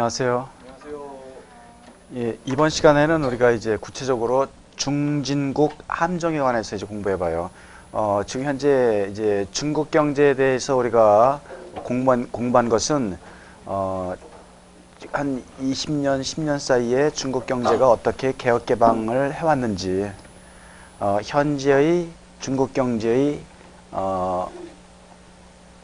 안녕하세요. 예, 이번 시간에는 우리가 이제 구체적으로 중진국 함정에 관해서 이제 공부해봐요. 어, 지금 현재 이제 중국 경제에 대해서 우리가 공부한, 공부한 것은 어, 한 20년, 10년 사이에 중국 경제가 어떻게 개혁 개방을 해왔는지, 어, 현재의 중국 경제의 어,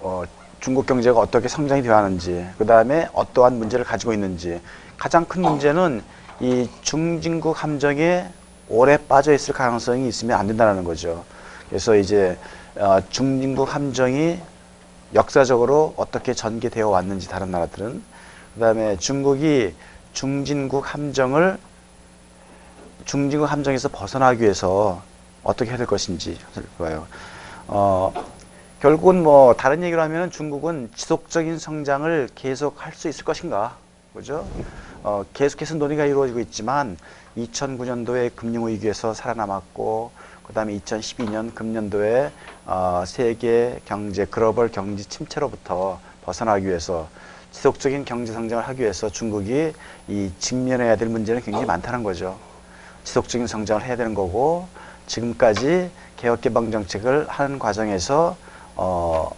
어, 중국 경제가 어떻게 성장이 되어 하는지, 그 다음에 어떠한 문제를 가지고 있는지, 가장 큰 문제는 이 중진국 함정에 오래 빠져 있을 가능성이 있으면 안 된다는 거죠. 그래서 이제 어, 중진국 함정이 역사적으로 어떻게 전개되어 왔는지 다른 나라들은 그 다음에 중국이 중진국 함정을 중진국 함정에서 벗어나기 위해서 어떻게 해야 될 것인지 살펴봐요. 어, 결국은 뭐 다른 얘기로 하면 중국은 지속적인 성장을 계속 할 수 있을 것인가, 그죠? 어, 계속해서 논의가 이루어지고 있지만 2009년도에 금융위기에서 살아남았고 그 다음에 2012년 금년도에 어, 세계 경제 글로벌 경제 침체로부터 벗어나기 위해서 지속적인 경제 성장을 하기 위해서 중국이 이 직면해야 될 문제는 굉장히 많다는 거죠. 지속적인 성장을 해야 되는 거고 지금까지 개혁 개방 정책을 하는 과정에서 어,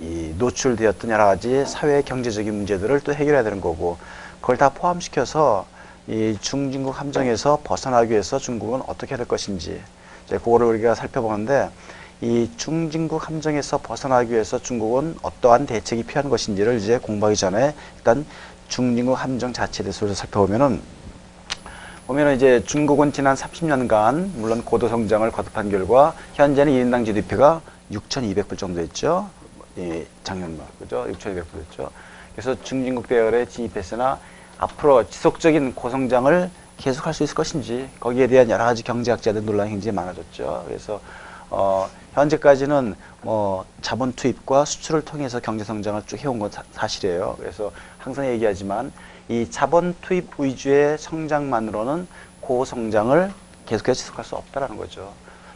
이 노출되었던 여러 가지 사회 경제적인 문제들을 또 해결해야 되는 거고 그걸 다 포함시켜서 이 중진국 함정에서 벗어나기 위해서 중국은 어떻게 해야 될 것인지 이제 그거를 우리가 살펴보는데 이 중진국 함정에서 벗어나기 위해서 중국은 어떠한 대책이 필요한 것인지를 이제 공부하기 전에 일단 중진국 함정 자체에 대해서 살펴보면은 보면은 이제 중국은 지난 30년간 물론 고도 성장을 거듭한 결과 현재는 1인당 GDP가 6,200불 정도 했죠. 예, 작년 말 그죠? 6,200불 했죠. 그래서 중진국 대열에 진입했으나 앞으로 지속적인 고성장을 계속할 수 있을 것인지 거기에 대한 여러 가지 경제학자들 논란이 굉장히 많아졌죠. 그래서 어, 현재까지는 뭐 자본 투입과 수출을 통해서 경제 성장을 쭉 해온 건 사, 사실이에요. 그래서 항상 얘기하지만 이 자본 투입 위주의 성장만으로는 고성장을 계속해서 지속할 수 없다라는 거죠.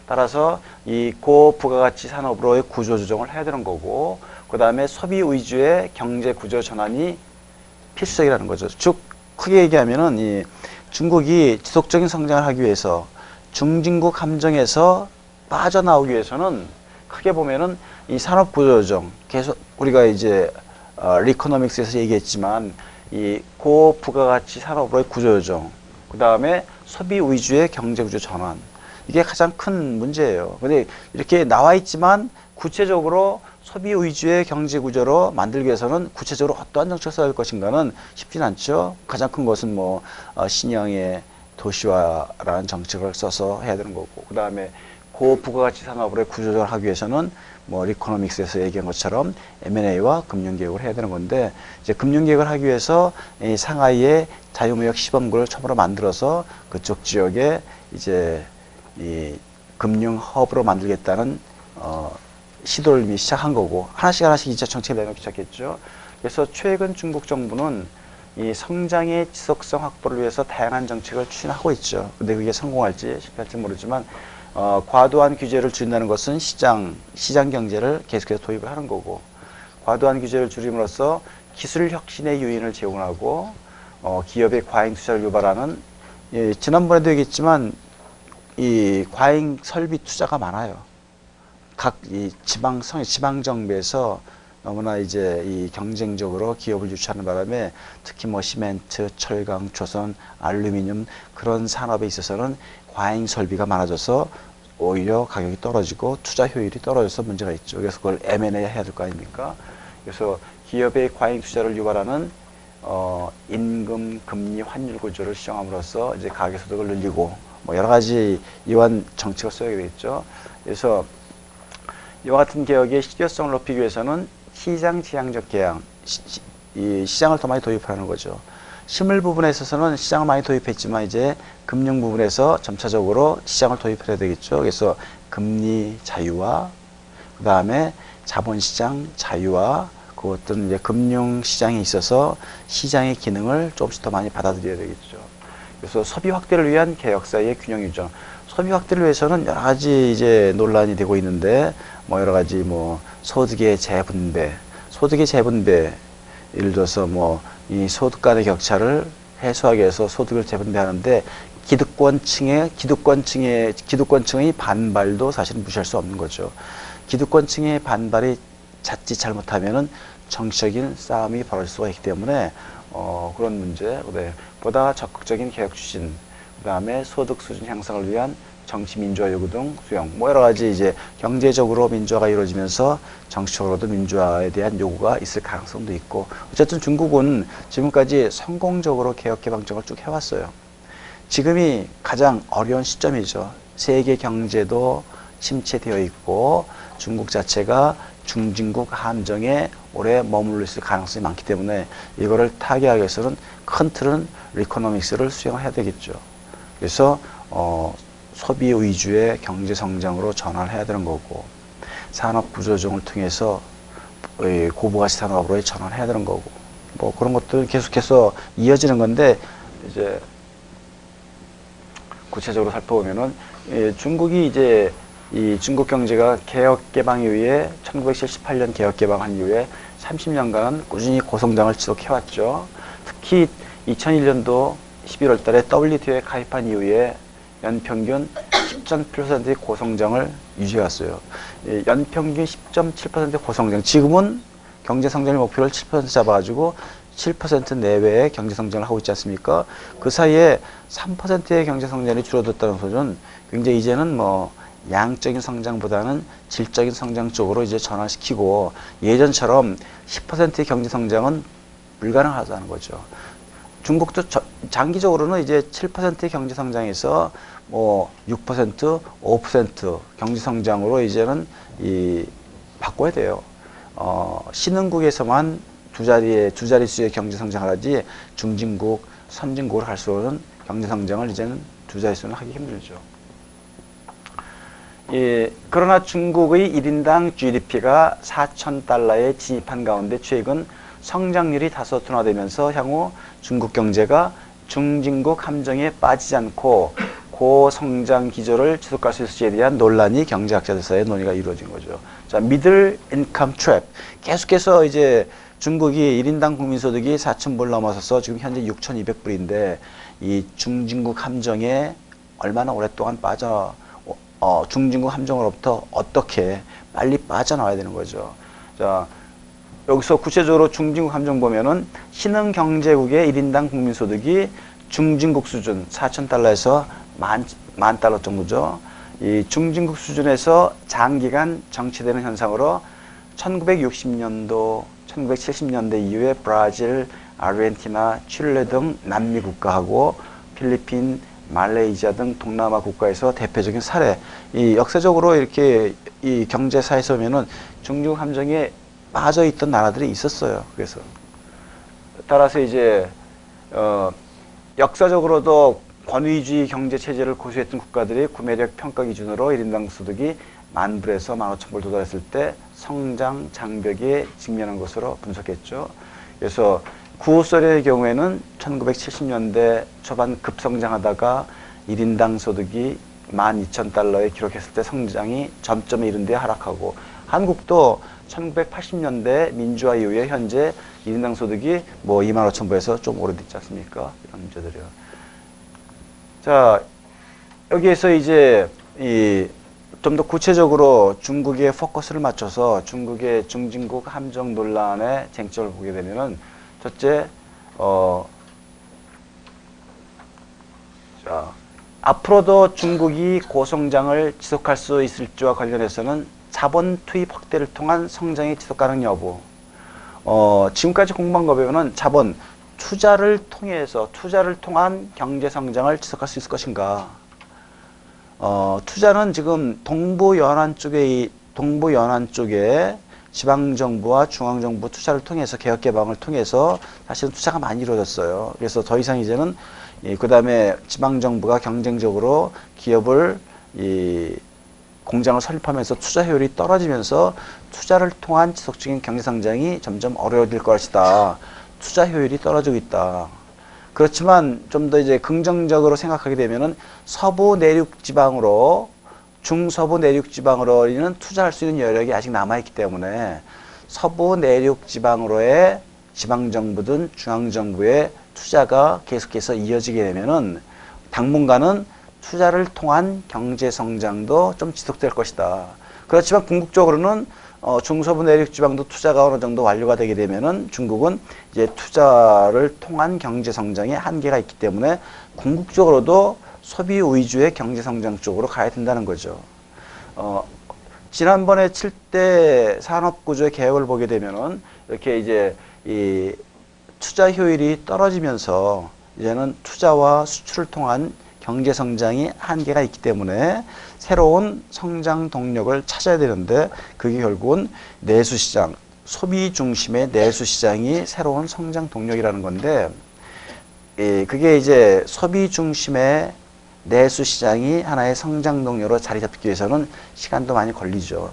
따라서 이 고부가가치 산업으로의 구조 조정을 해야 되는 거고, 그 다음에 소비 위주의 경제 구조 전환이 필수적이라는 거죠. 즉 크게 얘기하면은 이 중국이 지속적인 성장을 하기 위해서 중진국 함정에서 빠져나오기 위해서는 크게 보면은 이 산업 구조 조정 계속 우리가 이제 어, 리코노믹스에서 얘기했지만 이 고부가가치 산업으로의 구조 조정 그 다음에 소비 위주의 경제 구조 전환 이게 가장 큰 문제예요. 근데 이렇게 나와 있지만 구체적으로 소비 위주의 경제 구조로 만들기 위해서는 구체적으로 어떠한 정책을 써야 할 것인가는 쉽진 않죠. 가장 큰 것은 뭐 어, 신형의 도시화라는 정책을 써서 해야 되는 거고 그 다음에 고부가가치 산업으로의 구조조정을 하기 위해서는 뭐 리코노믹스에서 얘기한 것처럼 M&A와 금융개혁을 해야 되는 건데 이제 금융개혁을 하기 위해서 이 상하이의 자유무역 시범구를 처음으로 만들어서 그쪽 지역에 이제 이 금융 허브로 만들겠다는 어, 시도를 이미 시작한 거고 하나씩 하나씩 이제 정책을 내놓기 시작했죠. 그래서 최근 중국 정부는 이 성장의 지속성 확보를 위해서 다양한 정책을 추진하고 있죠. 근데 그게 성공할지 실패할지 모르지만 어, 과도한 규제를 줄인다는 것은 시장 시장 경제를 계속해서 도입을 하는 거고 과도한 규제를 줄임으로써 기술 혁신의 요인을 제공하고 어, 기업의 과잉 투자를 유발하는 예, 지난번에도 얘기했지만 이 과잉 설비 투자가 많아요. 각 이 지방성 지방 정부에서 너무나 이제 이 경쟁적으로 기업을 유치하는 바람에 특히 뭐 시멘트, 철강, 조선, 알루미늄 그런 산업에 있어서는 과잉 설비가 많아져서 오히려 가격이 떨어지고 투자 효율이 떨어져서 문제가 있죠. 그래서 그걸 M&A 해야 될 거 아닙니까? 그래서 기업의 과잉 투자를 유발하는 어, 임금, 금리, 환율 구조를 시정함으로써 이제 가계 소득을 늘리고 뭐 여러 가지 이완 정책을 써야 되겠죠. 그래서 이와 같은 개혁의 실효성을 높이기 위해서는 시장 지향적 개혁, 시, 이 시장을 더 많이 도입하는 거죠. 실물 부분에 있어서는 시장을 많이 도입했지만 이제 금융 부분에서 점차적으로 시장을 도입해야 되겠죠. 그래서 금리 자유화, 그 다음에 자본시장 자유화, 그 어떤 이제 금융 시장에 있어서 시장의 기능을 조금씩 더 많이 받아들여야 되겠죠. 그래서 소비 확대를 위한 개혁 사이의 균형 유정. 소비 확대를 위해서는 여러 가지 이제 논란이 되고 있는데 뭐 여러 가지 뭐 소득의 재분배, 소득의 재분배 예를 들어서 뭐 이 소득 간의 격차를 해소하기 위해서 소득을 재분배하는데 기득권층의 기득권층의 기득권층의 반발도 사실 무시할 수 없는 거죠. 기득권층의 반발이 자칫 잘못하면은 정치적인 싸움이 벌어질 수가 있기 때문에 어, 그런 문제, 네. 보다 적극적인 개혁 추진, 그 다음에 소득 수준 향상을 위한 정치 민주화 요구 등 수용, 뭐 여러 가지 이제 경제적으로 민주화가 이루어지면서 정치적으로도 민주화에 대한 요구가 있을 가능성도 있고 어쨌든 중국은 지금까지 성공적으로 개혁 개방정을 쭉 해왔어요. 지금이 가장 어려운 시점이죠. 세계 경제도 침체되어 있고 중국 자체가 중진국 함정에 오래 머물러 있을 가능성이 많기 때문에 이거를 타개하기 위해서는 큰 틀은 리코노믹스를 수용해야 되겠죠. 그래서 어, 소비 위주의 경제 성장으로 전환을 해야 되는 거고 산업 구조조정을 통해서 이 고부가치 산업으로 전환해야 되는 거고 뭐 그런 것들 계속해서 이어지는 건데 이제 구체적으로 살펴보면은 예, 중국이 이제 이 중국 경제가 개혁 개방 이후에 1978년 개혁 개방한 이후에 30년간 꾸준히 고성장을 지속해 왔죠. 특히 2001년도 11월 달에 WTO에 가입한 이후에 연평균 10.8%의 고성장을 유지해 왔어요. 예, 연평균 10.7%의 고성장. 지금은 경제 성장의 목표를 7% 잡아가지고 7% 내외의 경제 성장을 하고 있지 않습니까? 그 사이에 3%의 경제 성장이 줄어들었다는 소리는 굉장히 이제는 뭐 양적인 성장보다는 질적인 성장 쪽으로 이제 전환시키고 예전처럼 10%의 경제 성장은 불가능하다는 거죠. 중국도 저- 장기적으로는 이제 7%의 경제 성장에서 뭐 6%, 5% 경제 성장으로 이제는 이 바꿔야 돼요. 어, 신흥국에서만 두 자리의 두 자릿수의 경제 성장을 하지 중진국, 선진국을 할수록은 경제 성장을 이제는 두 자릿수는 하기 힘들죠. 예, 그러나 중국의 일인당 GDP가 4천 달러에 진입한 가운데 최근 성장률이 다소 둔화되면서 향후 중국 경제가 중진국 함정에 빠지지 않고 고성장 기조를 지속할 수 있을지에 대한 논란이 경제학자들 사이에 논의가 이루어진 거죠. 자, 미들 인컴 트랩. 계속해서 이제 중국이 일인당 국민소득이 4,000불 넘어서서 지금 현재 6,200불인데 이 중진국 함정에 얼마나 오랫동안 빠져 어, 중진국 함정으로부터 어떻게 빨리 빠져나와야 되는 거죠. 자, 여기서 구체적으로 중진국 함정 보면은 신흥 경제국의 일인당 국민 소득이 중진국 수준 4천 달러에서 만, 만 달러 정도죠. 이 중진국 수준에서 장기간 정체되는 현상으로 1960년도, 1970년대 이후에 브라질, 아르헨티나, 칠레 등 남미 국가하고 필리핀, 말레이시아 등 동남아 국가에서 대표적인 사례. 이 역사적으로 이렇게 이 경제사에서 보면은 중중 함정에 빠져 있던 나라들이 있었어요. 그래서 따라서 이제 어 역사적으로도 권위주의 경제 체제를 고수했던 국가들이 구매력 평가 기준으로 일인당 소득이 만 불에서 만 오천 불 도달했을 때 성장 장벽에 직면한 것으로 분석했죠. 그래서 구소련의 경우에는 1970년대 초반 급성장하다가 일인당 소득이 12,000달러에 기록했을 때 성장이 점점에 이른 데 하락하고 한국도 1980년대 민주화 이후에 현재 일인당 소득이 뭐 2만 5천 불에서 좀 오래됐지 않습니까? 이런 문제들이요. 자, 여기에서 이제 이 좀 더 구체적으로 중국에 포커스를 맞춰서 중국의 중진국 함정 논란의 쟁점을 보게 되면은 첫째, 어, 자, 앞으로도 중국이 고성장을 지속할 수 있을지와 관련해서는 자본 투입 확대를 통한 성장의 지속 가능 여부. 어, 지금까지 공부한 거 보면은 자본 투자를 통해서 투자를 통한 경제 성장을 지속할 수 있을 것인가? 어, 투자는 지금 동부 연안 쪽에 이- 동부 연안 쪽에 지방 정부와 중앙 정부 투자를 통해서 개혁 개방을 통해서 사실은 투자가 많이 이루어졌어요. 그래서 더 이상 이제는 이 그다음에 지방 정부가 경쟁적으로 기업을 이 공장을 설립하면서 투자 효율이 떨어지면서 투자를 통한 지속적인 경제 성장이 점점 어려워질 것이다. 투자 효율이 떨어지고 있다. 그렇지만 좀 더 이제 긍정적으로 생각하게 되면은 서부 내륙 지방으로 중서부 내륙 지방으로는 투자할 수 있는 여력이 아직 남아 있기 때문에 서부 내륙 지방으로의 지방정부든 중앙정부의 투자가 계속해서 이어지게 되면은 당분간은 투자를 통한 경제 성장도 좀 지속될 것이다. 그렇지만 궁극적으로는 어, 중서부 내륙 지방도 투자가 어느 정도 완료가 되게 되면은 중국은 이제 투자를 통한 경제 성장에 한계가 있기 때문에 궁극적으로도 소비 위주의 경제 성장 쪽으로 가야 된다는 거죠. 어, 지난번에 7대 산업 구조의 개혁을 보게 되면은 이렇게 이제 이 투자 효율이 떨어지면서 이제는 투자와 수출을 통한 경제 성장이 한계가 있기 때문에 새로운 성장 동력을 찾아야 되는데 그게 결국은 내수 시장, 소비 중심의 내수 시장이 새로운 성장 동력이라는 건데 예, 그게 이제 소비 중심의 내수 시장이 하나의 성장 동력으로 자리 잡기 위해서는 시간도 많이 걸리죠.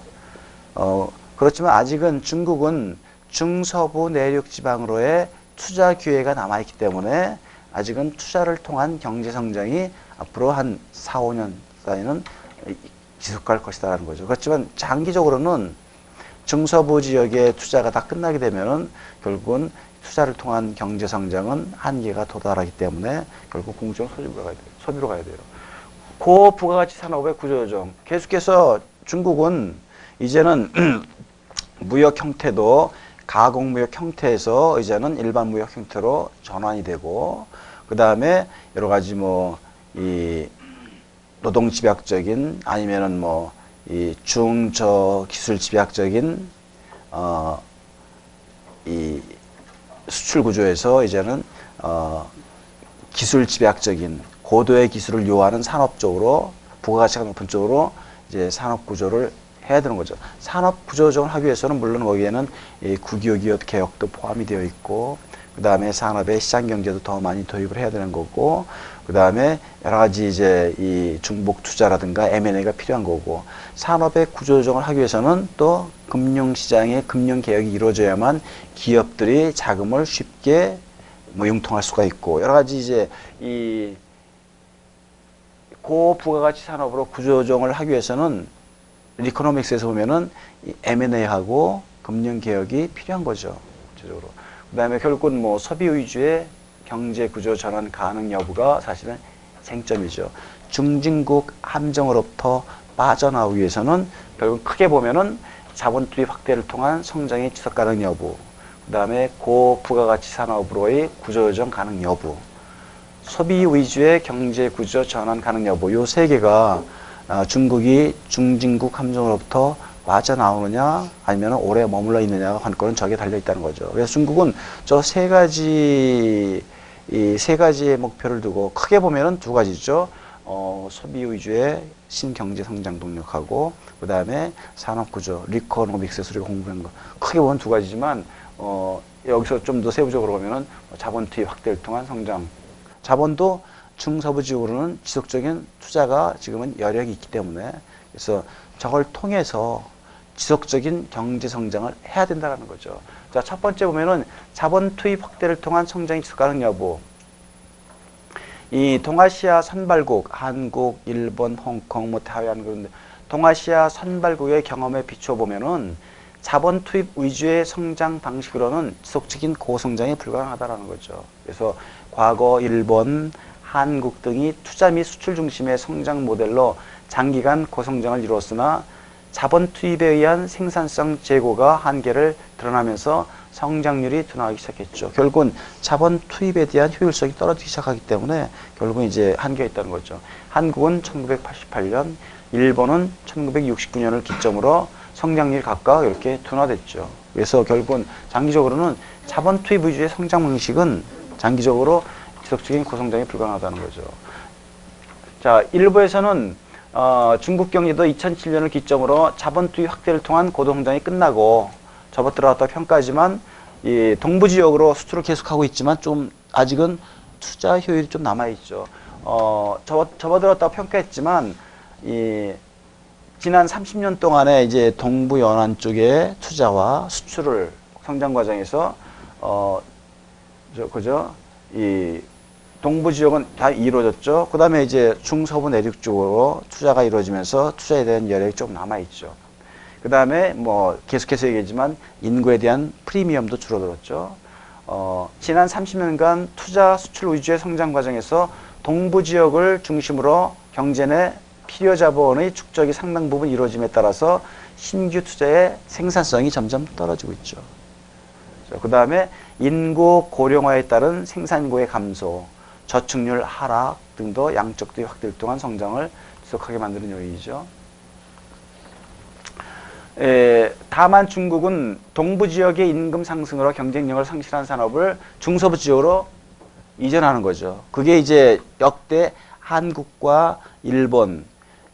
어, 그렇지만 아직은 중국은 중서부 내륙 지방으로의 투자 기회가 남아 있기 때문에 아직은 투자를 통한 경제 성장이 앞으로 한 4, 5년 사이는 지속할 것이다라는 거죠. 그렇지만 장기적으로는 중서부 지역의 투자가 다 끝나게 되면은 결국은 투자를 통한 경제 성장은 한계가 도달하기 때문에 결국 공정 소비로 가야 돼요. 소비로 가야 돼요. 고부가가치 산업의 구조조정. 계속해서 중국은 이제는 무역 형태도 가공 무역 형태에서 이제는 일반 무역 형태로 전환이 되고 그 다음에 여러 가지 뭐 이 노동 집약적인 아니면은 뭐 이 중저 기술 집약적인 어 이 수출 구조에서 이제는 어 기술 집약적인 고도의 기술을 요하는 산업 쪽으로 부가가치가 높은 쪽으로 이제 산업 구조를 해야 되는 거죠. 산업 구조조정을 하기 위해서는 물론 거기에는 이 국유 기업 개혁도 포함이 되어 있고 그 다음에 산업의 시장 경제도 더 많이 도입을 해야 되는 거고 그 다음에 여러 가지 이제 이 중복 투자라든가 M&A가 필요한 거고 산업의 구조조정을 하기 위해서는 또 금융시장의 금융 개혁이 이루어져야만 기업들이 자금을 쉽게 뭐 융통할 수가 있고 여러 가지 이제 이 고부가가치 산업으로 구조조정을 하기 위해서는 리코노믹스에서 보면은 이 M&A하고 금융 개혁이 필요한 거죠. 구체적으로. 그 다음에 결국은 뭐 소비 위주의 경제 구조 전환 가능 여부가 사실은 쟁점이죠. 중진국 함정으로부터 빠져나오기 위해서는 결국 크게 보면은 자본 투입 확대를 통한 성장의 지속 가능 여부, 그 다음에 고부가가치 산업으로의 구조조정 가능 여부, 소비 위주의 경제 구조 전환 가능 여부 요 세 개가 아, 중국이 중진국 함정으로부터 빠져나오느냐 아니면 오래 머물러 있느냐가 관건은 저게 달려 있다는 거죠. 그래서 중국은 저 세 가지 이 세 가지의 목표를 두고 크게 보면은 두 가지죠. 어, 소비 위주의 신경제 성장 동력하고 그 다음에 산업 구조 리코노믹스에서 우리가 공부한 거 크게 보면 두 가지지만 어, 여기서 좀 더 세부적으로 보면은 자본 투입 확대를 통한 성장 자본도 중서부 지역으로는 지속적인 투자가 지금은 여력이 있기 때문에 그래서 저걸 통해서 지속적인 경제 성장을 해야 된다는 거죠. 자, 첫 번째 보면은 자본 투입 확대를 통한 성장이 지속 가능 여부. 이 동아시아 선발국, 한국, 일본, 홍콩, 뭐 타이완 그런데 동아시아 선발국의 경험에 비춰 보면은 자본 투입 위주의 성장 방식으로는 지속적인 고성장이 불가능하다라는 거죠. 그래서 과거 일본, 한국 등이 투자 및 수출 중심의 성장 모델로 장기간 고성장을 이루었으나 자본 투입에 의한 생산성 제고가 한계를 드러나면서 성장률이 둔화하기 시작했죠. 결국은 자본 투입에 대한 효율성이 떨어지기 시작하기 때문에 결국은 이제 한계가 있다는 거죠. 한국은 1988년, 일본은 1969년을 기점으로 성장률이 각각 이렇게 둔화됐죠. 그래서 결국은 장기적으로는 자본 투입 위주의 성장 방식은 장기적으로 지속적인 고성장이 불가능하다는 거죠. 자, 일부에서는 어, 중국 경제도 2007년을 기점으로 자본 투입 확대를 통한 고동성장이 끝나고 접어들어갔다 평가하지만 이 동부 지역으로 수출을 계속하고 있지만 좀 아직은 투자 효율이 좀 남아 있죠. 어, 접어, 접어들었다고 평가했지만 이 지난 30년 동안에 이제 동부 연안 쪽의 투자와 수출을 성장 과정에서 어, 저, 그죠? 이 동부 지역은 다 이루어졌죠. 그 다음에 이제 중서부 내륙 쪽으로 투자가 이루어지면서 투자에 대한 여력이 좀 남아있죠. 그 다음에 뭐 계속해서 얘기했지만 인구에 대한 프리미엄도 줄어들었죠. 어, 지난 30년간 투자 수출 위주의 성장 과정에서 동부 지역을 중심으로 경제 내 필요 자본의 축적이 상당 부분 이루어짐에 따라서 신규 투자의 생산성이 점점 떨어지고 있죠. 그 다음에 인구 고령화에 따른 생산고의 감소, 저축률 하락 등도 양적도의 확대를 통한 성장을 지속하게 만드는 요인이죠. 에, 다만 중국은 동부 지역의 임금 상승으로 경쟁력을 상실한 산업을 중서부 지역으로 이전하는 거죠. 그게 이제 역대 한국과 일본,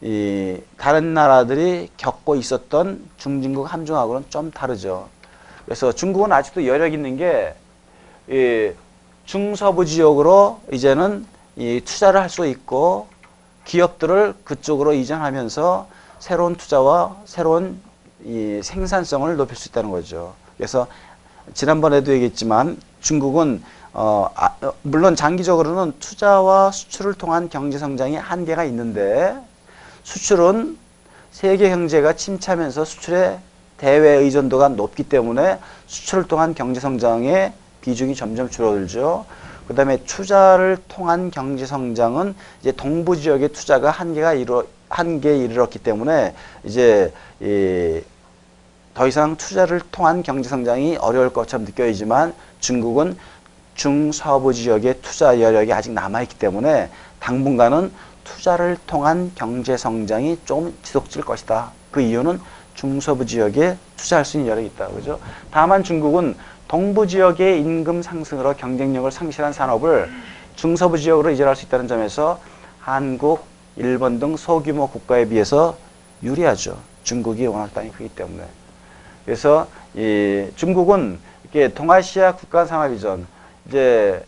이 다른 나라들이 겪고 있었던 중진국 함정하고는 좀 다르죠. 그래서 중국은 아직도 여력 있는 게 이 중서부 지역으로 이제는 이 투자를 할 수 있고 기업들을 그쪽으로 이전하면서 새로운 투자와 새로운 이 생산성을 높일 수 있다는 거죠. 그래서 지난번에도 얘기했지만 중국은 어, 아, 어, 물론 장기적으로는 투자와 수출을 통한 경제 성장이 한계가 있는데 수출은 세계 경제가 침체하면서 수출의 대외 의존도가 높기 때문에 수출을 통한 경제 성장의 비중이 점점 줄어들죠. 그다음에 투자를 통한 경제 성장은 이제 동부 지역의 투자가 한계가 이루 한계에 이르렀기 때문에 이제 이 더 이상 투자를 통한 경제 성장이 어려울 것처럼 느껴지지만 중국은 중서부 지역의 투자 여력이 아직 남아 있기 때문에 당분간은 투자를 통한 경제 성장이 좀 지속될 것이다. 그 이유는 중서부 지역에 투자할 수 있는 여력이 있다. 그죠? 다만 중국은 동부 지역의 임금 상승으로 경쟁력을 상실한 산업을 중서부 지역으로 이전할 수 있다는 점에서 한국, 일본 등 소규모 국가에 비해서 유리하죠. 중국이 워낙 땅이 크기 때문에. 그래서 이 중국은 이렇게 동아시아 국가 산업 이전 이제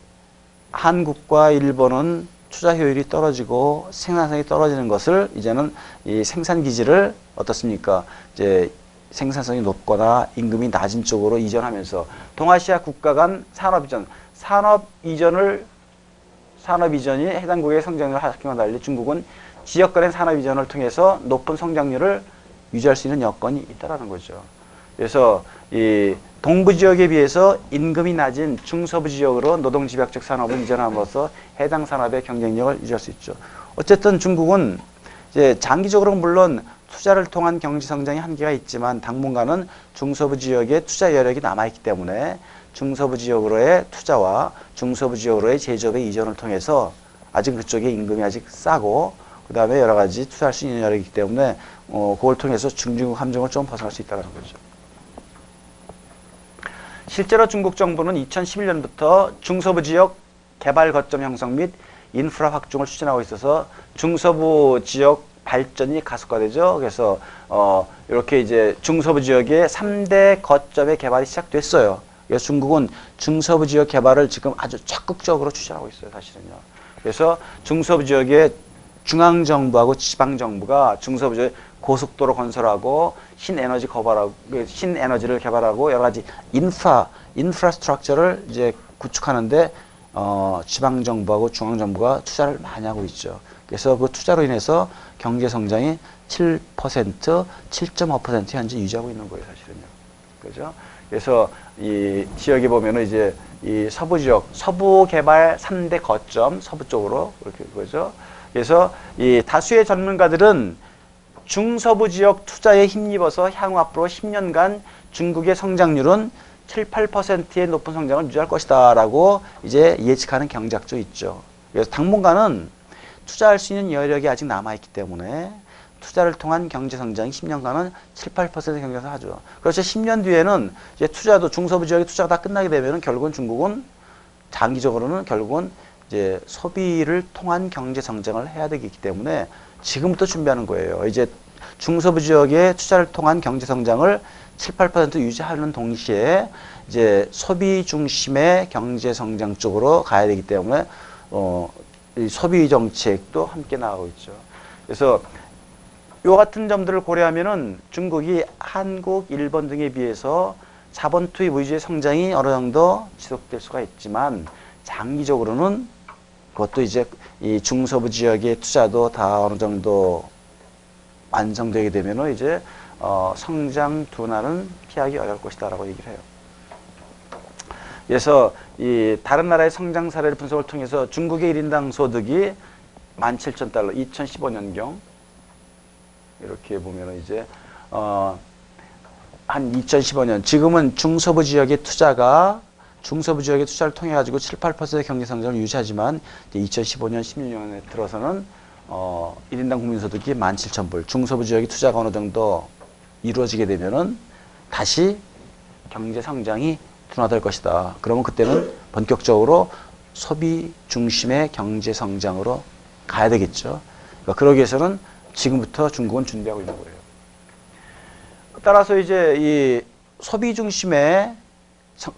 한국과 일본은 투자 효율이 떨어지고 생산성이 떨어지는 것을 이제는 이 생산 기지를 어떻습니까? 이제 생산성이 높거나 임금이 낮은 쪽으로 이전하면서 동아시아 국가 간 산업 이전, 산업 이전을 산업 이전이 해당 국의 성장률을 하락과 달리 중국은 지역 간의 산업 이전을 통해서 높은 성장률을 유지할 수 있는 여건이 있다라는 거죠. 그래서 이 동부 지역에 비해서 임금이 낮은 중서부 지역으로 노동 집약적 산업을 이전함으로써 해당 산업의 경쟁력을 유지할 수 있죠. 어쨌든 중국은 이제 장기적으로 물론 투자를 통한 경제 성장의 한계가 있지만 당분간은 중서부 지역에 투자 여력이 남아 있기 때문에 중서부 지역으로의 투자와 중서부 지역으로의 제조업의 이전을 통해서 아직 그쪽에 임금이 아직 싸고 그 다음에 여러 가지 투자할 수 있는 여력이기 때문에 어 그걸 통해서 중진국 함정을 좀 벗어날 수 있다는 거죠. 실제로 중국 정부는 2011년부터 중서부 지역 개발 거점 형성 및 인프라 확충을 추진하고 있어서 중서부 지역 발전이 가속화되죠. 그래서 어 이렇게 이제 중서부 지역의 3대 거점의 개발이 시작됐어요. 그래서 중국은 중서부 지역 개발을 지금 아주 적극적으로 추진하고 있어요, 사실은요. 그래서 중서부 지역의 중앙 정부하고 지방 정부가 중서부 지역 고속도로 건설하고 신에너지 개발하고 신에너지를 개발하고 여러 가지 인프라 인프라스트럭처를 이제 구축하는데 어, 지방 정부하고 중앙 정부가 투자를 많이 하고 있죠. 그래서 그 투자로 인해서 경제 성장이 7%, 7.5% 현재 유지하고 있는 거예요, 사실은요. 그죠? 그래서 이 지역에 보면은 이제 이 서부 지역, 서부 개발 3대 거점, 서부 쪽으로 그렇게 그죠? 그래서 이 다수의 전문가들은 중서부 지역 투자에 힘입어서 향후 앞으로 10년간 중국의 성장률은 7, 8%의 높은 성장을 유지할 것이다 라고 이제 예측하는 경제학도 있죠. 그래서 당분간은 투자할 수 있는 여력이 아직 남아 있기 때문에 투자를 통한 경제 성장이 10년간은 7, 8%의 경제를 하죠. 그렇죠. 10년 뒤에는 이제 투자도 중서부 지역의 투자가 다 끝나게 되면은 결국은 중국은 장기적으로는 결국은 이제 소비를 통한 경제 성장을 해야 되기 때문에 지금부터 준비하는 거예요. 이제 중서부 지역의 투자를 통한 경제 성장을 7, 8% 유지하는 동시에 이제 소비 중심의 경제 성장 쪽으로 가야 되기 때문에 어, 이 소비 정책도 함께 나가고 있죠. 그래서 요 같은 점들을 고려하면은 중국이 한국, 일본 등에 비해서 자본 투입 위주의 성장이 어느 정도 지속될 수가 있지만 장기적으로는 그것도 이제 이 중서부 지역의 투자도 다 어느 정도 완성되게 되면은 이제 어, 성장 둔화는 피하기 어려울 것이다라고 얘기를 해요. 그래서 이 다른 나라의 성장 사례를 분석을 통해서 중국의 1인당 소득이 17,000달러 2015년경 이렇게 보면은 이제 어, 한 2015년 지금은 중서부 지역의 투자가 중서부 지역의 투자를 통해 가지고 7, 8%의 경제 성장을 유지하지만 이제 2015년, 16년에 들어서는 어, 1인당 국민 소득이 17,000불. 중서부 지역의 투자가 어느 정도 이루어지게 되면은 다시 경제 성장이 둔화될 것이다. 그러면 그때는 본격적으로 소비 중심의 경제 성장으로 가야 되겠죠. 그러니까 그러기 위해서는 지금부터 중국은 준비하고 있는 거예요. 따라서 이제 이 소비 중심의 성-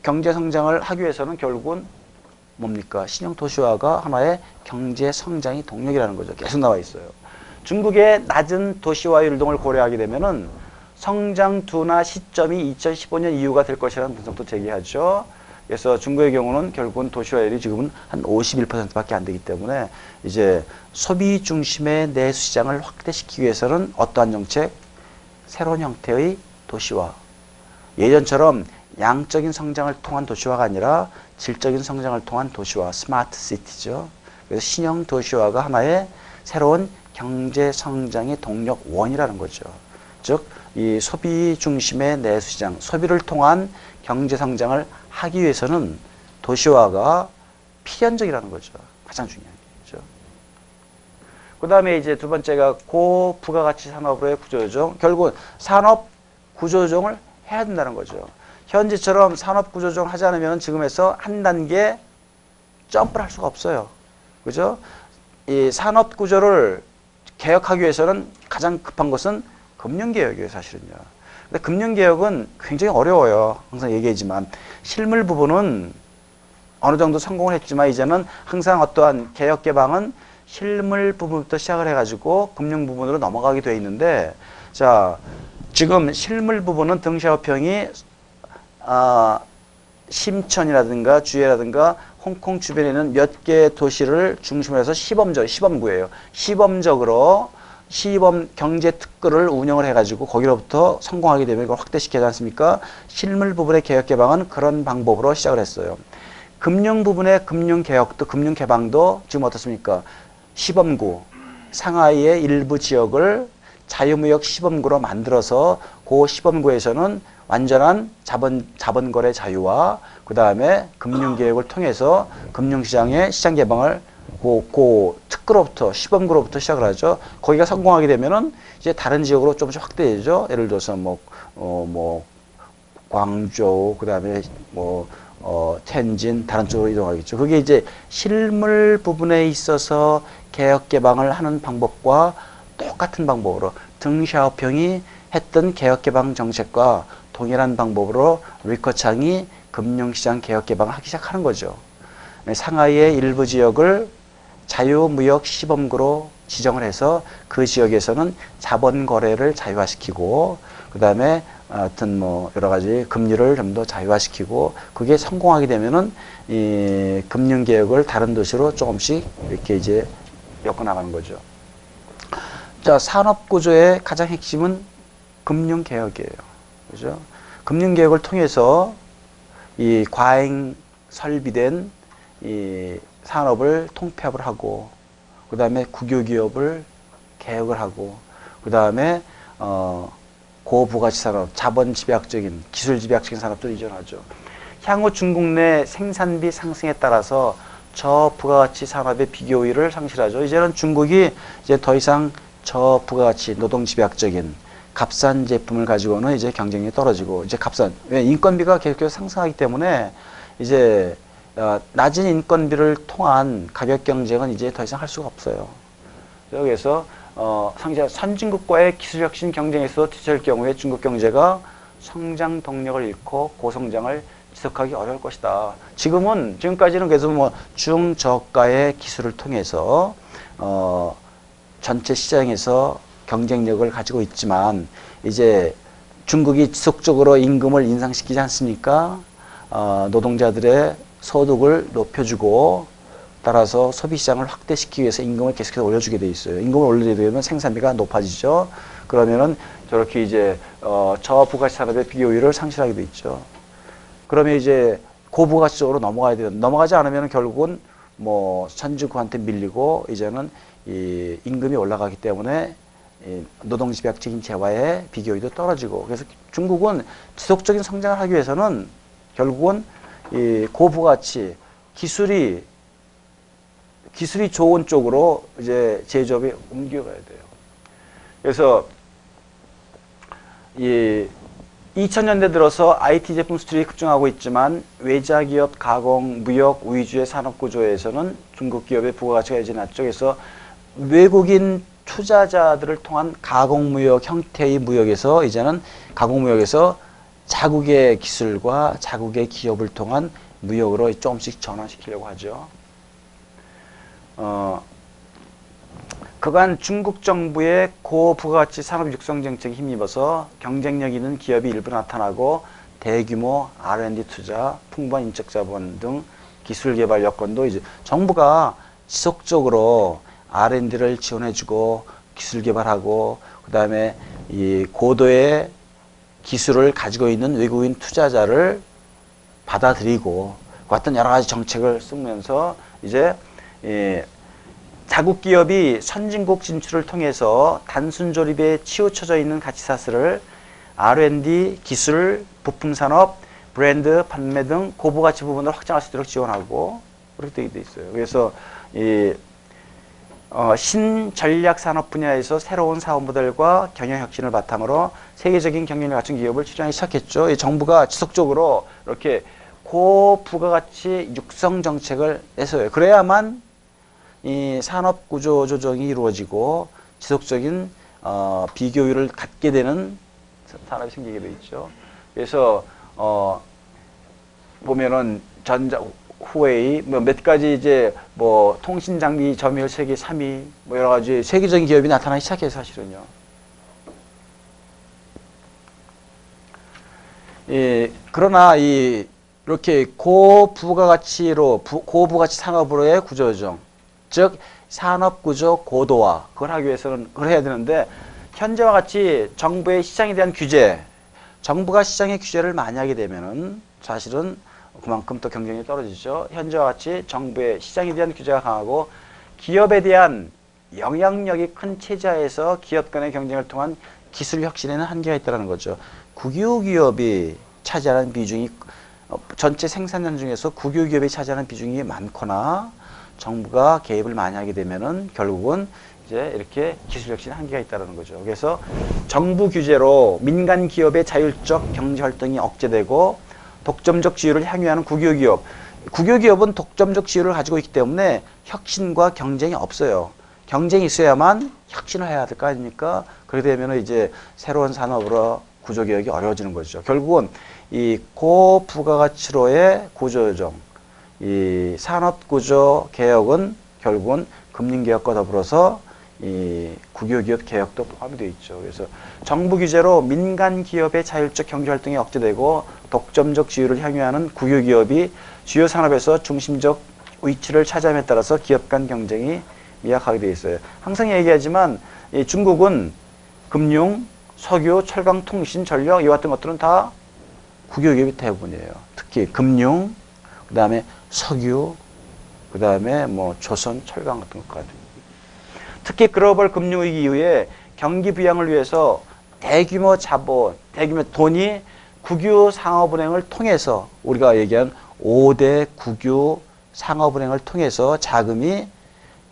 경제 성장을 하기 위해서는 결국은 뭡니까? 신형 도시화가 하나의 경제 성장의 동력이라는 거죠. 계속 나와 있어요. 중국의 낮은 도시화 율동을 고려하게 되면은 성장 둔화 시점이 2015년 이후가 될 것이라는 분석도 제기하죠. 그래서 중국의 경우는 결국은 도시화율이 지금은 한 51%밖에 안 되기 때문에 이제 소비 중심의 내수 시장을 확대시키기 위해서는 어떠한 정책? 새로운 형태의 도시화. 예전처럼 양적인 성장을 통한 도시화가 아니라 질적인 성장을 통한 도시화, 스마트 시티죠. 그래서 신형 도시화가 하나의 새로운 경제 성장의 동력 원이라는 거죠. 즉, 이 소비 중심의 내수 시장, 소비를 통한 경제 성장을 하기 위해서는 도시화가 필연적이라는 거죠. 가장 중요한 게. 죠그 다음에 이제 두 번째가 고부가가치 산업의 구조조정. 결국은 산업 구조조정을 해야 된다는 거죠. 현재처럼 산업 구조조정 하지 않으면 지금에서 한 단계 점프를 할 수가 없어요. 그죠? 이 산업 구조를 개혁하기 위해서는 가장 급한 것은 금융개혁이에요, 사실은요. 근데 금융개혁은 굉장히 어려워요. 항상 얘기하지만. 실물 부분은 어느 정도 성공을 했지만 이제는 항상 어떠한 개혁 개방은 실물 부분부터 시작을 해가지고 금융 부분으로 넘어가게 돼 있는데 자 지금 실물 부분은 등샤오평이 아, 심천이라든가 주해라든가 홍콩 주변에는 몇개 도시를 중심으로 해서 시범적 시범구예요. 시범적으로 시범 경제 특구를 운영을 해가지고 거기로부터 성공하게 되면 이걸 확대시키지 않습니까? 실물 부분의 개혁 개방은 그런 방법으로 시작을 했어요. 금융 부분의 금융 개혁도 금융 개방도 지금 어떻습니까? 시범구 상하이의 일부 지역을 자유무역 시범구로 만들어서 그 시범구에서는 완전한 자본 자본 거래 자유와 그 다음에 금융 개혁을 통해서 금융시장의 시장 개방을 그, 그 특구로부터 시범구로부터 시작을 하죠. 거기가 성공하게 되면은 이제 다른 지역으로 조금씩 확대되죠. 예를 들어서 뭐 어, 뭐 광저우 그 다음에 뭐 어, 텐진 다른 쪽으로 이동하겠죠. 그게 이제 실물 부분에 있어서 개혁 개방을 하는 방법과 똑같은 방법으로 등샤오평이 했던 개혁 개방 정책과 동일한 방법으로 리커창이 금융시장 개혁 개방을 하기 시작하는 거죠. 상하이의 일부 지역을 자유무역 시범구로 지정을 해서 그 지역에서는 자본 거래를 자유화시키고 그 다음에 하여튼 뭐 여러 가지 금리를 좀 더 자유화시키고 그게 성공하게 되면은 이 금융 개혁을 다른 도시로 조금씩 이렇게 이제 엮어 나가는 거죠. 자, 산업 구조의 가장 핵심은 금융 개혁이에요. 그죠? 금융 개혁을 통해서 이 과잉 설비된 이 산업을 통폐합을 하고 그 다음에 국유 기업을 개혁을 하고 그 다음에 어 고부가치 산업, 자본 집약적인 기술 집약적인 산업들 이전하죠. 향후 중국 내 생산비 상승에 따라서 저부가가치 산업의 비교율을 상실하죠. 이제는 중국이 이제 더 이상 저부가가치 노동 집약적인 값싼 제품을 가지고는 이제 경쟁력이 떨어지고 이제 값싼 왜 인건비가 계속해서 상승하기 때문에 이제 어, 낮은 인건비를 통한 가격 경쟁은 이제 더 이상 할 수가 없어요. 여기에서 어, 상자 선진국과의 기술 혁신 경쟁에서 뒤처질 경우에 중국 경제가 성장 동력을 잃고 고성장을 지속하기 어려울 것이다. 지금은 지금까지는 그래서 뭐 중저가의 기술을 통해서 어, 전체 시장에서 경쟁력을 가지고 있지만 이제 중국이 지속적으로 임금을 인상시키지 않습니까? 어, 노동자들의 소득을 높여주고 따라서 소비 시장을 확대시키기 위해서 임금을 계속해서 올려주게 돼 있어요. 임금을 올리게 되면 생산비가 높아지죠. 그러면은 저렇게 이제 어, 저부가치 산업의 비교율을 상실하게 돼 있죠. 그러면 이제 고부가치 쪽으로 넘어가야 돼요. 넘어가지 않으면 결국은 뭐 선진국한테 밀리고 이제는 이 임금이 올라가기 때문에 이 노동집약적인 재화의 비교율도 떨어지고 그래서 중국은 지속적인 성장을 하기 위해서는 결국은 이 고부가치 기술이 기술이 좋은 쪽으로 이제 제조업이 옮겨가야 돼요. 그래서 이 2000년대 들어서 IT 제품 수출이 급증하고 있지만 외자 기업 가공, 무역 위주의 산업 구조에서는 중국 기업의 부가가치가 여전히 낮죠. 그래서 외국인 투자자들을 통한 가공 무역 형태의 무역에서 이제는 가공 무역에서 자국의 기술과 자국의 기업을 통한 무역으로 조금씩 전환시키려고 하죠. 어, 그간 중국 정부의 고부가가치 산업 육성 정책에 힘입어서 경쟁력 있는 기업이 일부 나타나고 대규모 R&D 투자, 풍부한 인적 자본 등 기술 개발 여건도 이제 정부가 지속적으로 R&D를 지원해주고 기술 개발하고 그 다음에 이 고도의 기술을 가지고 있는 외국인 투자자를 받아들이고 그 같은 여러 가지 정책을 쓰면서 이제 이 자국 기업이 선진국 진출을 통해서 단순 조립에 치우쳐져 있는 가치 사슬을 R&D, 기술, 부품 산업, 브랜드, 판매 등 고부가치 부분을 확장할 수 있도록 지원하고 그렇게 되어 있어요. 그래서 이 어, 신전략 산업 분야에서 새로운 사업 모델과 경영 혁신을 바탕으로 세계적인 경쟁력 갖춘 기업을 출연하기 시작했죠. 이 정부가 지속적으로 이렇게 고부가가치 육성 정책을 내서요. 그래야만 이 산업 구조 조정이 이루어지고 지속적인 어, 비교율을 갖게 되는 산업이 생기게 돼 있죠. 그래서 어, 보면은 전자 후웨이 뭐 몇 가지 이제 뭐 통신 장비 점유율 세계 3위 뭐 여러 가지 세계적인 기업이 나타나기 시작해요 사실은요. 예, 그러나 이 이렇게 고부가가치로 부- 고부가치 산업으로의 구조조정 즉 산업구조 고도화 그걸 하기 위해서는 그걸 해야 되는데 현재와 같이 정부의 시장에 대한 규제 정부가 시장의 규제를 많이 하게 되면은 사실은 그만큼 또 경쟁이 떨어지죠 현재와 같이 정부의 시장에 대한 규제가 강하고 기업에 대한 영향력이 큰 체제하에서 기업 간의 경쟁을 통한 기술 혁신에는 한계가 있다는 거죠 국유 기업이 차지하는 비중이 어, 전체 생산량 중에서 국유 기업이 차지하는 비중이 많거나 정부가 개입을 많이 하게 되면은 결국은 이제 이렇게 기술 혁신 한계가 있다는 거죠. 그래서 정부 규제로 민간 기업의 자율적 경제 활동이 억제되고 독점적 지위를 향유하는 국유 기업. 국유 기업은 독점적 지위를 가지고 있기 때문에 혁신과 경쟁이 없어요. 경쟁이 있어야만 혁신을 해야 될 거 아닙니까? 그렇게 되면 이제 새로운 산업으로 구조 개혁이 어려워지는 거죠. 결국은 이 고부가가치로의 구조 조정, 이 산업구조 개혁은 결국은 금융개혁과 더불어서 이 국유기업 개혁도 포함이 되어 있죠. 그래서 정부 규제로 민간 기업의 자율적 경제 활동이 억제되고 독점적 지위를 향유하는 국유기업이 주요 산업에서 중심적 위치를 차지함에 따라서 기업 간 경쟁이 미약하게 되어 있어요. 항상 얘기하지만 이 중국은 금융, 석유, 철강, 통신, 전력 이와 같은 것들은 다 국유기업이 대부분이에요. 특히 금융, 그 다음에 석유, 그 다음에 뭐 조선, 철강 같은 것까지. 특히 글로벌 금융위기 이후에 경기 부양을 위해서 대규모 자본, 대규모 돈이 국유 상업은행을 통해서 우리가 얘기한 5대 국유 상업은행을 통해서 자금이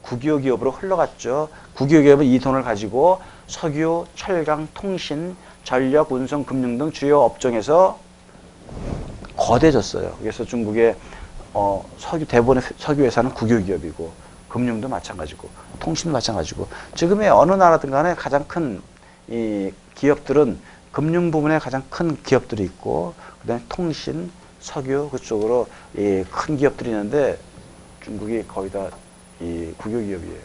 국유 기업으로 흘러갔죠. 국유 기업은 이 돈을 가지고 석유, 철강, 통신, 전력, 운송, 금융 등 주요 업종에서 거대졌어요. 그래서 중국의 어, 석유 대부분의 석유 회사는 국유 기업이고 금융도 마찬가지고 통신도 마찬가지고 지금의 어느 나라든 간에 가장 큰 이 기업들은 금융 부분에 가장 큰 기업들이 있고 그다음에 통신, 석유 그쪽으로 이 큰 기업들이 있는데 중국이 거의 다 이 국유 기업이에요.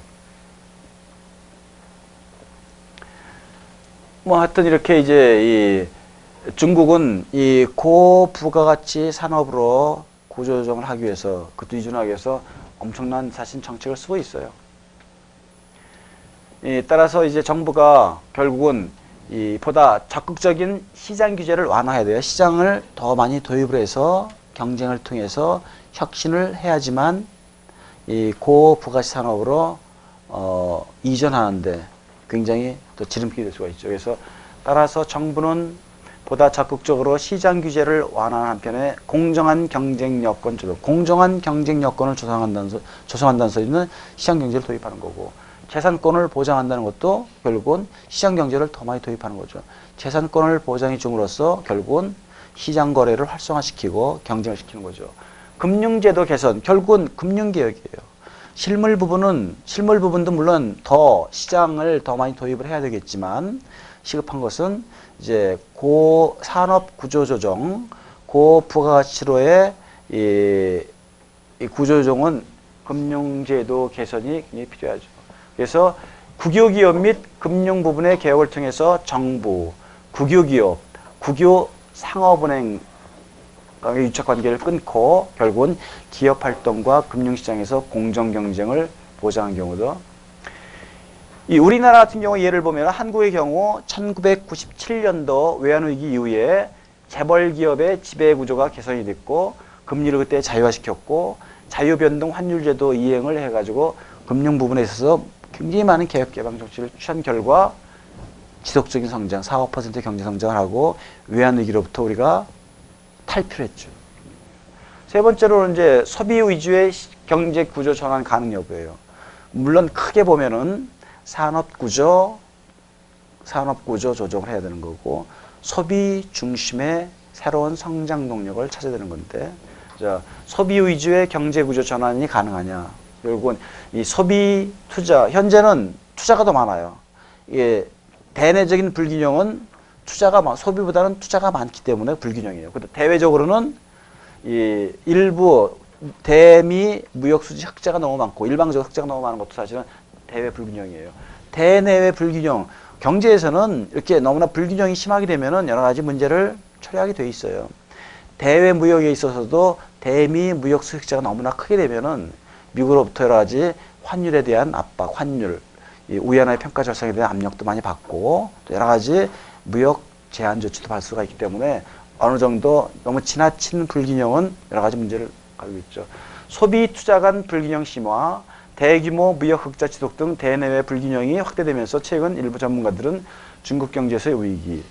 뭐 하여튼 이렇게 이제 이 중국은 이 고부가가치 산업으로 구조조정을 하기 위해서 그것도 이준하기 위해서 엄청난 사실 정책을 쓰고 있어요. 이 따라서 이제 정부가 결국은 이 보다 적극적인 시장 규제를 완화해야 돼요. 시장을 더 많이 도입을 해서 경쟁을 통해서 혁신을 해야지만 이 고부가시 산업으로 어, 이전하는데 굉장히 또 지름길이 될 수가 있죠. 그래서 따라서 정부는 보다 적극적으로 시장 규제를 완화하는 한편에 공정한 경쟁 여건 조정, 공정한 경쟁 여건을 조성한다는, 소- 조성한다는 소리는 시장 경제를 도입하는 거고 재산권을 보장한다는 것도 결국은 시장 경제를 더 많이 도입하는 거죠. 재산권을 보장해 줌으로써 결국은 시장 거래를 활성화시키고 경쟁을 시키는 거죠. 금융제도 개선, 결국은 금융개혁이에요. 실물 부분은, 실물 부분도 물론 더 시장을 더 많이 도입을 해야 되겠지만 시급한 것은 이제 고 산업 구조 조정, 고 부가가치로의 이, 이 구조 조정은 금융제도 개선이 굉장히 필요하죠. 그래서 국유기업 및 금융 부분의 개혁을 통해서 정부, 국유기업, 국유 상업은행 의 유착 관계를 끊고 결국은 기업 활동과 금융시장에서 공정 경쟁을 보장한 경우도 이 우리나라 같은 경우 예를 보면 한국의 경우 1997년도 외환위기 이후에 재벌 기업의 지배 구조가 개선이 됐고 금리를 그때 자유화시켰고 자유변동 환율제도 이행을 해가지고 금융 부분에 있어서 굉장히 많은 개혁 개방 정책을 취한 결과 지속적인 성장, 4, 5% 경제 성장을 하고 외환 위기로부터 우리가 탈피를 했죠. 세 번째로는 이제 소비 위주의 시- 경제 구조 전환 가능 여부예요. 물론 크게 보면은 산업 구조, 산업 구조 조정을 해야 되는 거고 소비 중심의 새로운 성장 동력을 찾아야 되는 건데 자, 소비 위주의 경제 구조 전환이 가능하냐? 결국은 이 소비 투자 현재는 투자가 더 많아요. 이게 대내적인 불균형은 투자가 많, 소비보다는 투자가 많기 때문에 불균형이에요. 근데 대외적으로는 이 일부 대미 무역 수지 흑자가 너무 많고 일방적 흑자가 너무 많은 것도 사실은 대외 불균형이에요. 대내외 불균형 경제에서는 이렇게 너무나 불균형이 심하게 되면은 여러 가지 문제를 처리하게 돼 있어요. 대외 무역에 있어서도 대미 무역 수익자가 너무나 크게 되면은 미국으로부터 여러 가지 환율에 대한 압박, 환율, 이 우연의 평가 절상에 대한 압력도 많이 받고 또 여러 가지 무역 제한 조치도 받을 수가 있기 때문에 어느 정도 너무 지나친 불균형은 여러 가지 문제를 가지고 있죠. 소비 투자 간 불균형 심화, 대규모 무역 흑자 지속 등 대내외 불균형이 확대되면서 최근 일부 전문가들은 중국 경제에서의 위기,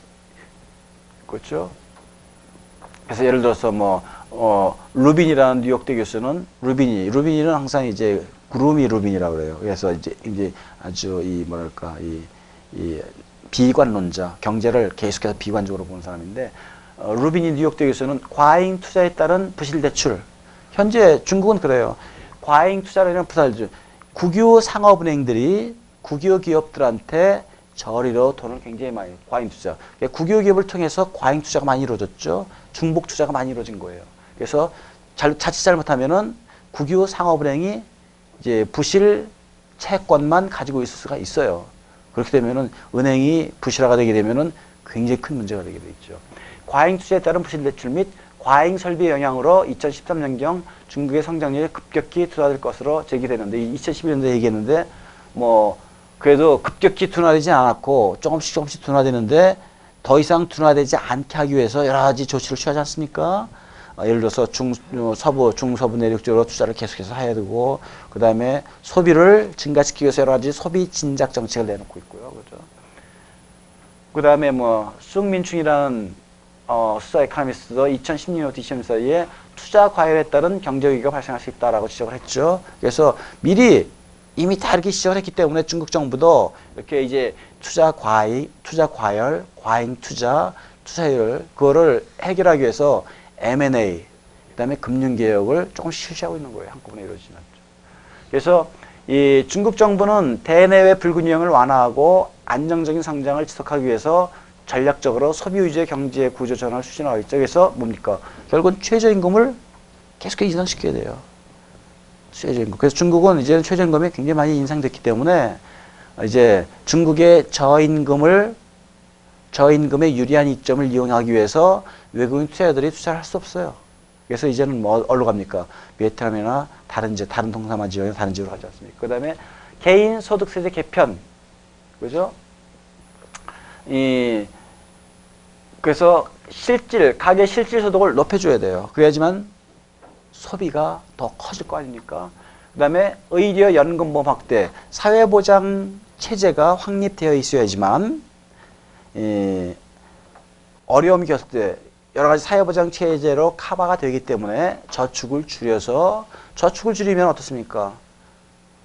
그렇죠? 그래서 예를 들어서 뭐 어, 루비니라는 뉴욕대 교수는 루비니 루비니는 항상 이제 gloomy 루비니라고 그래요. 그래서 이제 이제 아주 이 뭐랄까 이, 이 비관론자 경제를 계속해서 비관적으로 보는 사람인데 어, 루비니 뉴욕대 교수는 과잉 투자에 따른 부실 대출 현재 중국은 그래요. 과잉 투자라는 부실주 국유 상업은행들이 국유 기업들한테 저리로 돈을 굉장히 많이 과잉 투자. 그러니까 국유 기업을 통해서 과잉 투자가 많이 이루어졌죠. 중복 투자가 많이 이루어진 거예요. 그래서 잘, 자칫 잘못하면은 국유 상업은행이 이제 부실 채권만 가지고 있을 수가 있어요. 그렇게 되면은 은행이 부실화가 되게 되면은 굉장히 큰 문제가 되게 돼 있죠. 과잉 투자에 따른 부실 대출 및 과잉 설비 영향으로 2013년경 중국의 성장률이 급격히 둔화될 것으로 제기되는데 2011년도에 얘기했는데 뭐 그래도 급격히 둔화되지 않았고 조금씩 조금씩 둔화되는데 더 이상 둔화되지 않게 하기 위해서 여러 가지 조치를 취하지 않습니까? 어, 예를 들어서 중, 어, 서부, 중서부 내륙 쪽으로 투자를 계속해서 해야 되고, 그 다음에 소비를 증가시키기 위해서 여러 가지 소비 진작 정책을 내놓고 있고요. 그죠? 그 다음에 뭐, 쑥민충이라는 어, 수사 에카노미스트도 2016년부터 2020년 사이에 투자 과열에 따른 경제 위기가 발생할 수 있다라고 지적을 했죠. 그래서 미리 이미 다 이렇게 시작을 했기 때문에 중국 정부도 이렇게 이제 투자 과잉, 투자 과열, 과잉 투자, 투자율 그거를 해결하기 위해서 M&A 그다음에 금융 개혁을 조금씩 실시하고 있는 거예요. 한꺼번에 이루어지진 않죠. 그래서 이 중국 정부는 대내외 불균형을 완화하고 안정적인 성장을 지속하기 위해서 전략적으로 소비 위주의 경제 구조 전환을 추진하고 있죠. 그래서 뭡니까? 결국은 최저임금을 계속해서 인상시켜야 돼요. 최저임금. 그래서 중국은 이제는 최저임금이 굉장히 많이 인상됐기 때문에 이제 중국의 저임금을 저임금의 유리한 이점을 이용하기 위해서 외국인 투자자들이 투자를 할 수 없어요. 그래서 이제는 뭐 어디로 갑니까? 베트남이나 다른 이제 다른 동남아 지역이나 다른 지역으로 가지 않습니까? 그다음에 개인 소득 세제 개편, 그죠? 이 그래서 실질, 가계 실질 소득을 높여줘야 돼요. 그래야지만 소비가 더 커질 거 아닙니까? 그 다음에 의료 연금보험 확대, 사회보장 체제가 확립되어 있어야지만, 이 어려움이 겪을 때 여러 가지 사회보장 체제로 커버가 되기 때문에 저축을 줄여서 저축을 줄이면 어떻습니까?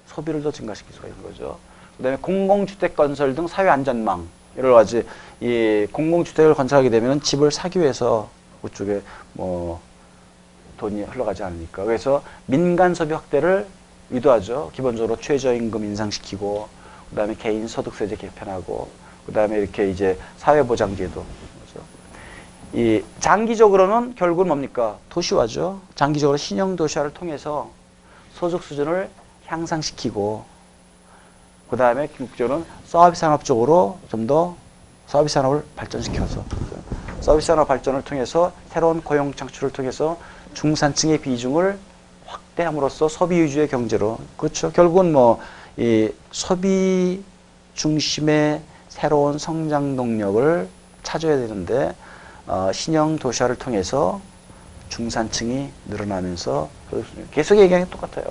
소비를 더 증가시킬 수가 있는 거죠. 그 다음에 공공주택 건설 등 사회 안전망 여러 가지 이 공공주택을 건설하게 되면 집을 사기 위해서 그쪽에 뭐 돈이 흘러가지 않으니까 그래서 민간 소비 확대를 유도하죠. 기본적으로 최저임금 인상시키고 그다음에 개인 소득세제 개편하고 그다음에 이렇게 이제 사회보장제도. 이 장기적으로는 결국은 뭡니까 도시화죠. 장기적으로 신형 도시화를 통해서 소득 수준을 향상시키고 그 다음에 궁극적으로는 서비스 산업 쪽으로 좀더 서비스 산업을 발전시켜서 서비스 산업 발전을 통해서 새로운 고용 창출을 통해서 중산층의 비중을 확대함으로써 소비 위주의 경제로 그렇죠. 결국은 뭐 이 소비 중심의 새로운 성장 동력을 찾아야 되는데 어, 신형 도시화를 통해서 중산층이 늘어나면서 계속 얘기하는 게 똑같아요.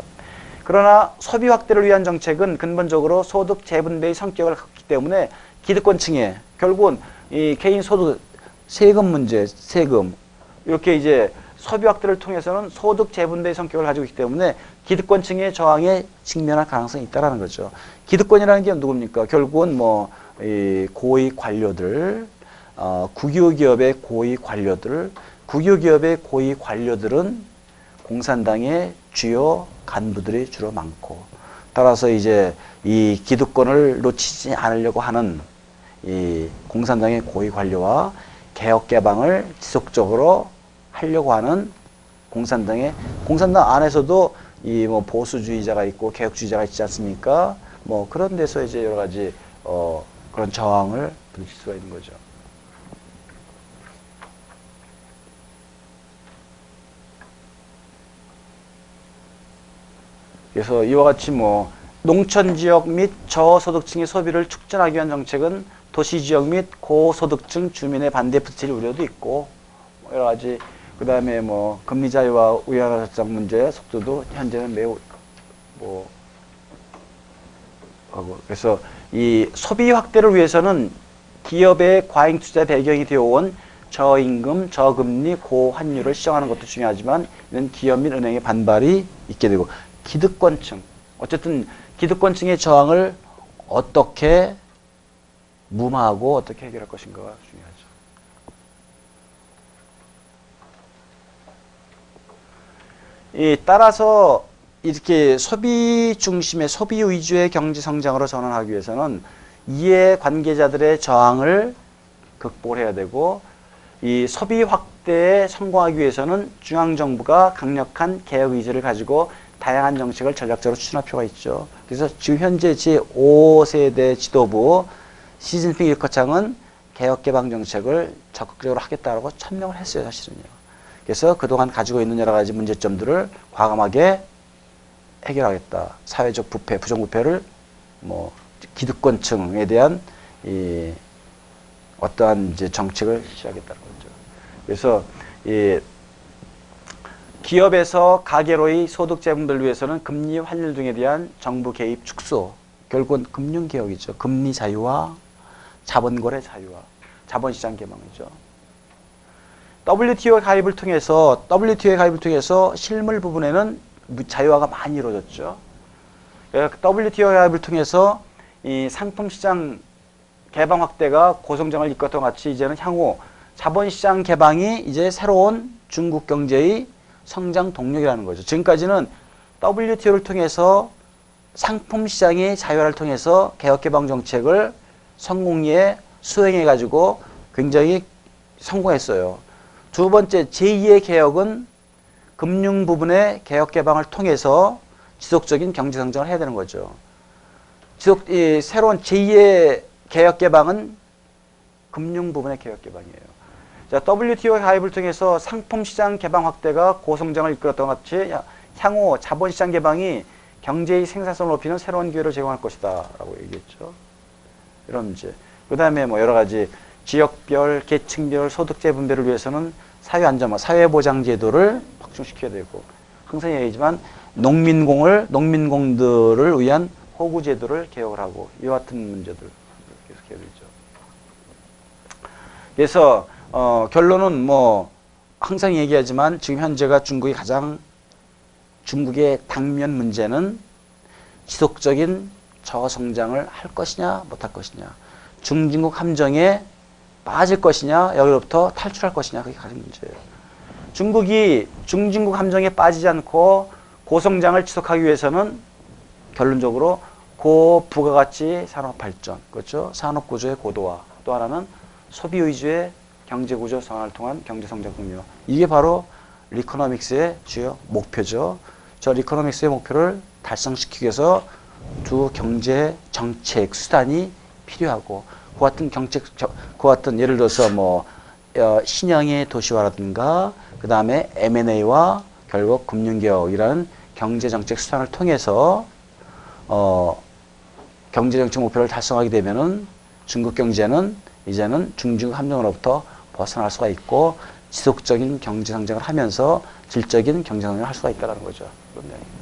그러나 소비 확대를 위한 정책은 근본적으로 소득 재분배의 성격을 갖기 때문에 기득권층에 결국은 이 개인 소득 세금 문제, 세금 이렇게 이제 소비 확대를 통해서는 소득 재분배의 성격을 가지고 있기 때문에 기득권층의 저항에 직면할 가능성이 있다라는 거죠. 기득권이라는 게 누굽니까? 결국은 뭐 이 고위 관료들, 어, 국유 기업의 고위 관료들, 국유 기업의 고위 관료들은 공산당의 주요 간부들이 주로 많고 따라서 이제 이 기득권을 놓치지 않으려고 하는 이 공산당의 고위 관료와 개혁 개방을 지속적으로 하려고 하는 공산당의 공산당 안에서도 이 뭐 보수주의자가 있고 개혁주의자가 있지 않습니까? 뭐 그런 데서 이제 여러 가지 어 그런 저항을 부딪힐 수가 있는 거죠. 그래서 이와 같이 뭐 농촌 지역 및 저소득층의 소비를 축전하기 위한 정책은 도시 지역 및 고소득층 주민의 반대 붙일 우려도 있고 뭐 여러 가지 그다음에 뭐 금리 자유와 우연화 협상 문제 속도도 현재는 매우 뭐 하고 그래서 이 소비 확대를 위해서는 기업의 과잉 투자 배경이 되어온 저임금, 저금리, 고환율을 시정하는 것도 중요하지만 이는 기업 및 은행의 반발이 있게 되고 기득권층 어쨌든 기득권층의 저항을 어떻게 무마하고 어떻게 해결할 것인가가 중요하죠. 이 따라서 이렇게 소비 중심의 소비 위주의 경제 성장으로 전환하기 위해서는 이해 관계자들의 저항을 극복을 해야 되고 이 소비 확대에 성공하기 위해서는 중앙 정부가 강력한 개혁 의지를 가지고 다양한 정책을 전략적으로 추진할 필요가 있죠. 그래서 지금 현재 제5세대 지도부 시진핑 일커창은 개혁 개방 정책을 적극적으로 하겠다라고 천명을 했어요, 사실은요. 그래서 그동안 가지고 있는 여러 가지 문제점들을 과감하게 해결하겠다. 사회적 부패, 부정부패를 뭐 기득권층에 대한 이 어떠한 이제 정책을 실시하겠다는 거죠. 그래서 이 기업에서 가계로의 소득 재분배를 위해서는 금리 환율 등에 대한 정부 개입 축소, 결국은 금융 개혁이죠. 금리 자유화, 자본 거래 자유화, 자본 시장 개방이죠. WTO 가입을 통해서 WTO 가입을 통해서 실물 부분에는 자유화가 많이 이루어졌죠. WTO 가입을 통해서 이 상품 시장 개방 확대가 고성장을 이끌었던 것 같이 이제는 향후 자본 시장 개방이 이제 새로운 중국 경제의 성장 동력이라는 거죠. 지금까지는 WTO를 통해서 상품 시장의 자유화를 통해서 개혁 개방 정책을 성공리에 수행해 가지고 굉장히 성공했어요. 두 번째 제2의 개혁은 금융 부분의 개혁 개방을 통해서 지속적인 경제 성장을 해야 되는 거죠. 지속 이 새로운 제2의 개혁 개방은 금융 부분의 개혁 개방이에요. 자, WTO 가입을 통해서 상품 시장 개방 확대가 고성장을 이끌었던 것 같이 향후 자본 시장 개방이 경제의 생산성을 높이는 새로운 기회를 제공할 것이다라고 얘기했죠. 이런 문제. 그다음에 뭐 여러 가지 지역별, 계층별 소득 재 분배를 위해서는 사회 안전망, 사회 보장 제도를 확충시켜야 되고 항상 얘기하지만 농민공을 농민공들을 위한 호구 제도를 개혁을 하고 이와 같은 문제들 계속해야 되죠. 그래서 어, 결론은 뭐 항상 얘기하지만 지금 현재가 중국이 가장 중국의 당면 문제는 지속적인 저성장을 할 것이냐 못할 것이냐 중진국 함정에 빠질 것이냐 여기로부터 탈출할 것이냐 그게 가장 문제예요. 중국이 중진국 함정에 빠지지 않고 고성장을 지속하기 위해서는 결론적으로 고부가가치 산업 발전 그렇죠 산업 구조의 고도화 또 하나는 소비 위주의 경제 구조 전환을 통한 경제 성장 공유 이게 바로 리코노믹스의 주요 목표죠. 저 리코노믹스의 목표를 달성시키기 위해서 두 경제 정책 수단이 필요하고 그 같은 경책 저- 그 같은 예를 들어서 뭐 어, 신형의 도시화라든가 그 다음에 M&A와 결국 금융개혁이라는 경제 정책 수단을 통해서 어, 경제 정책 목표를 달성하게 되면은 중국 경제는 이제는 중중 함정으로부터 벗어날 수가 있고 지속적인 경제 성장을 하면서 질적인 경제 성장을 할 수가 있다는 거죠. 이야기.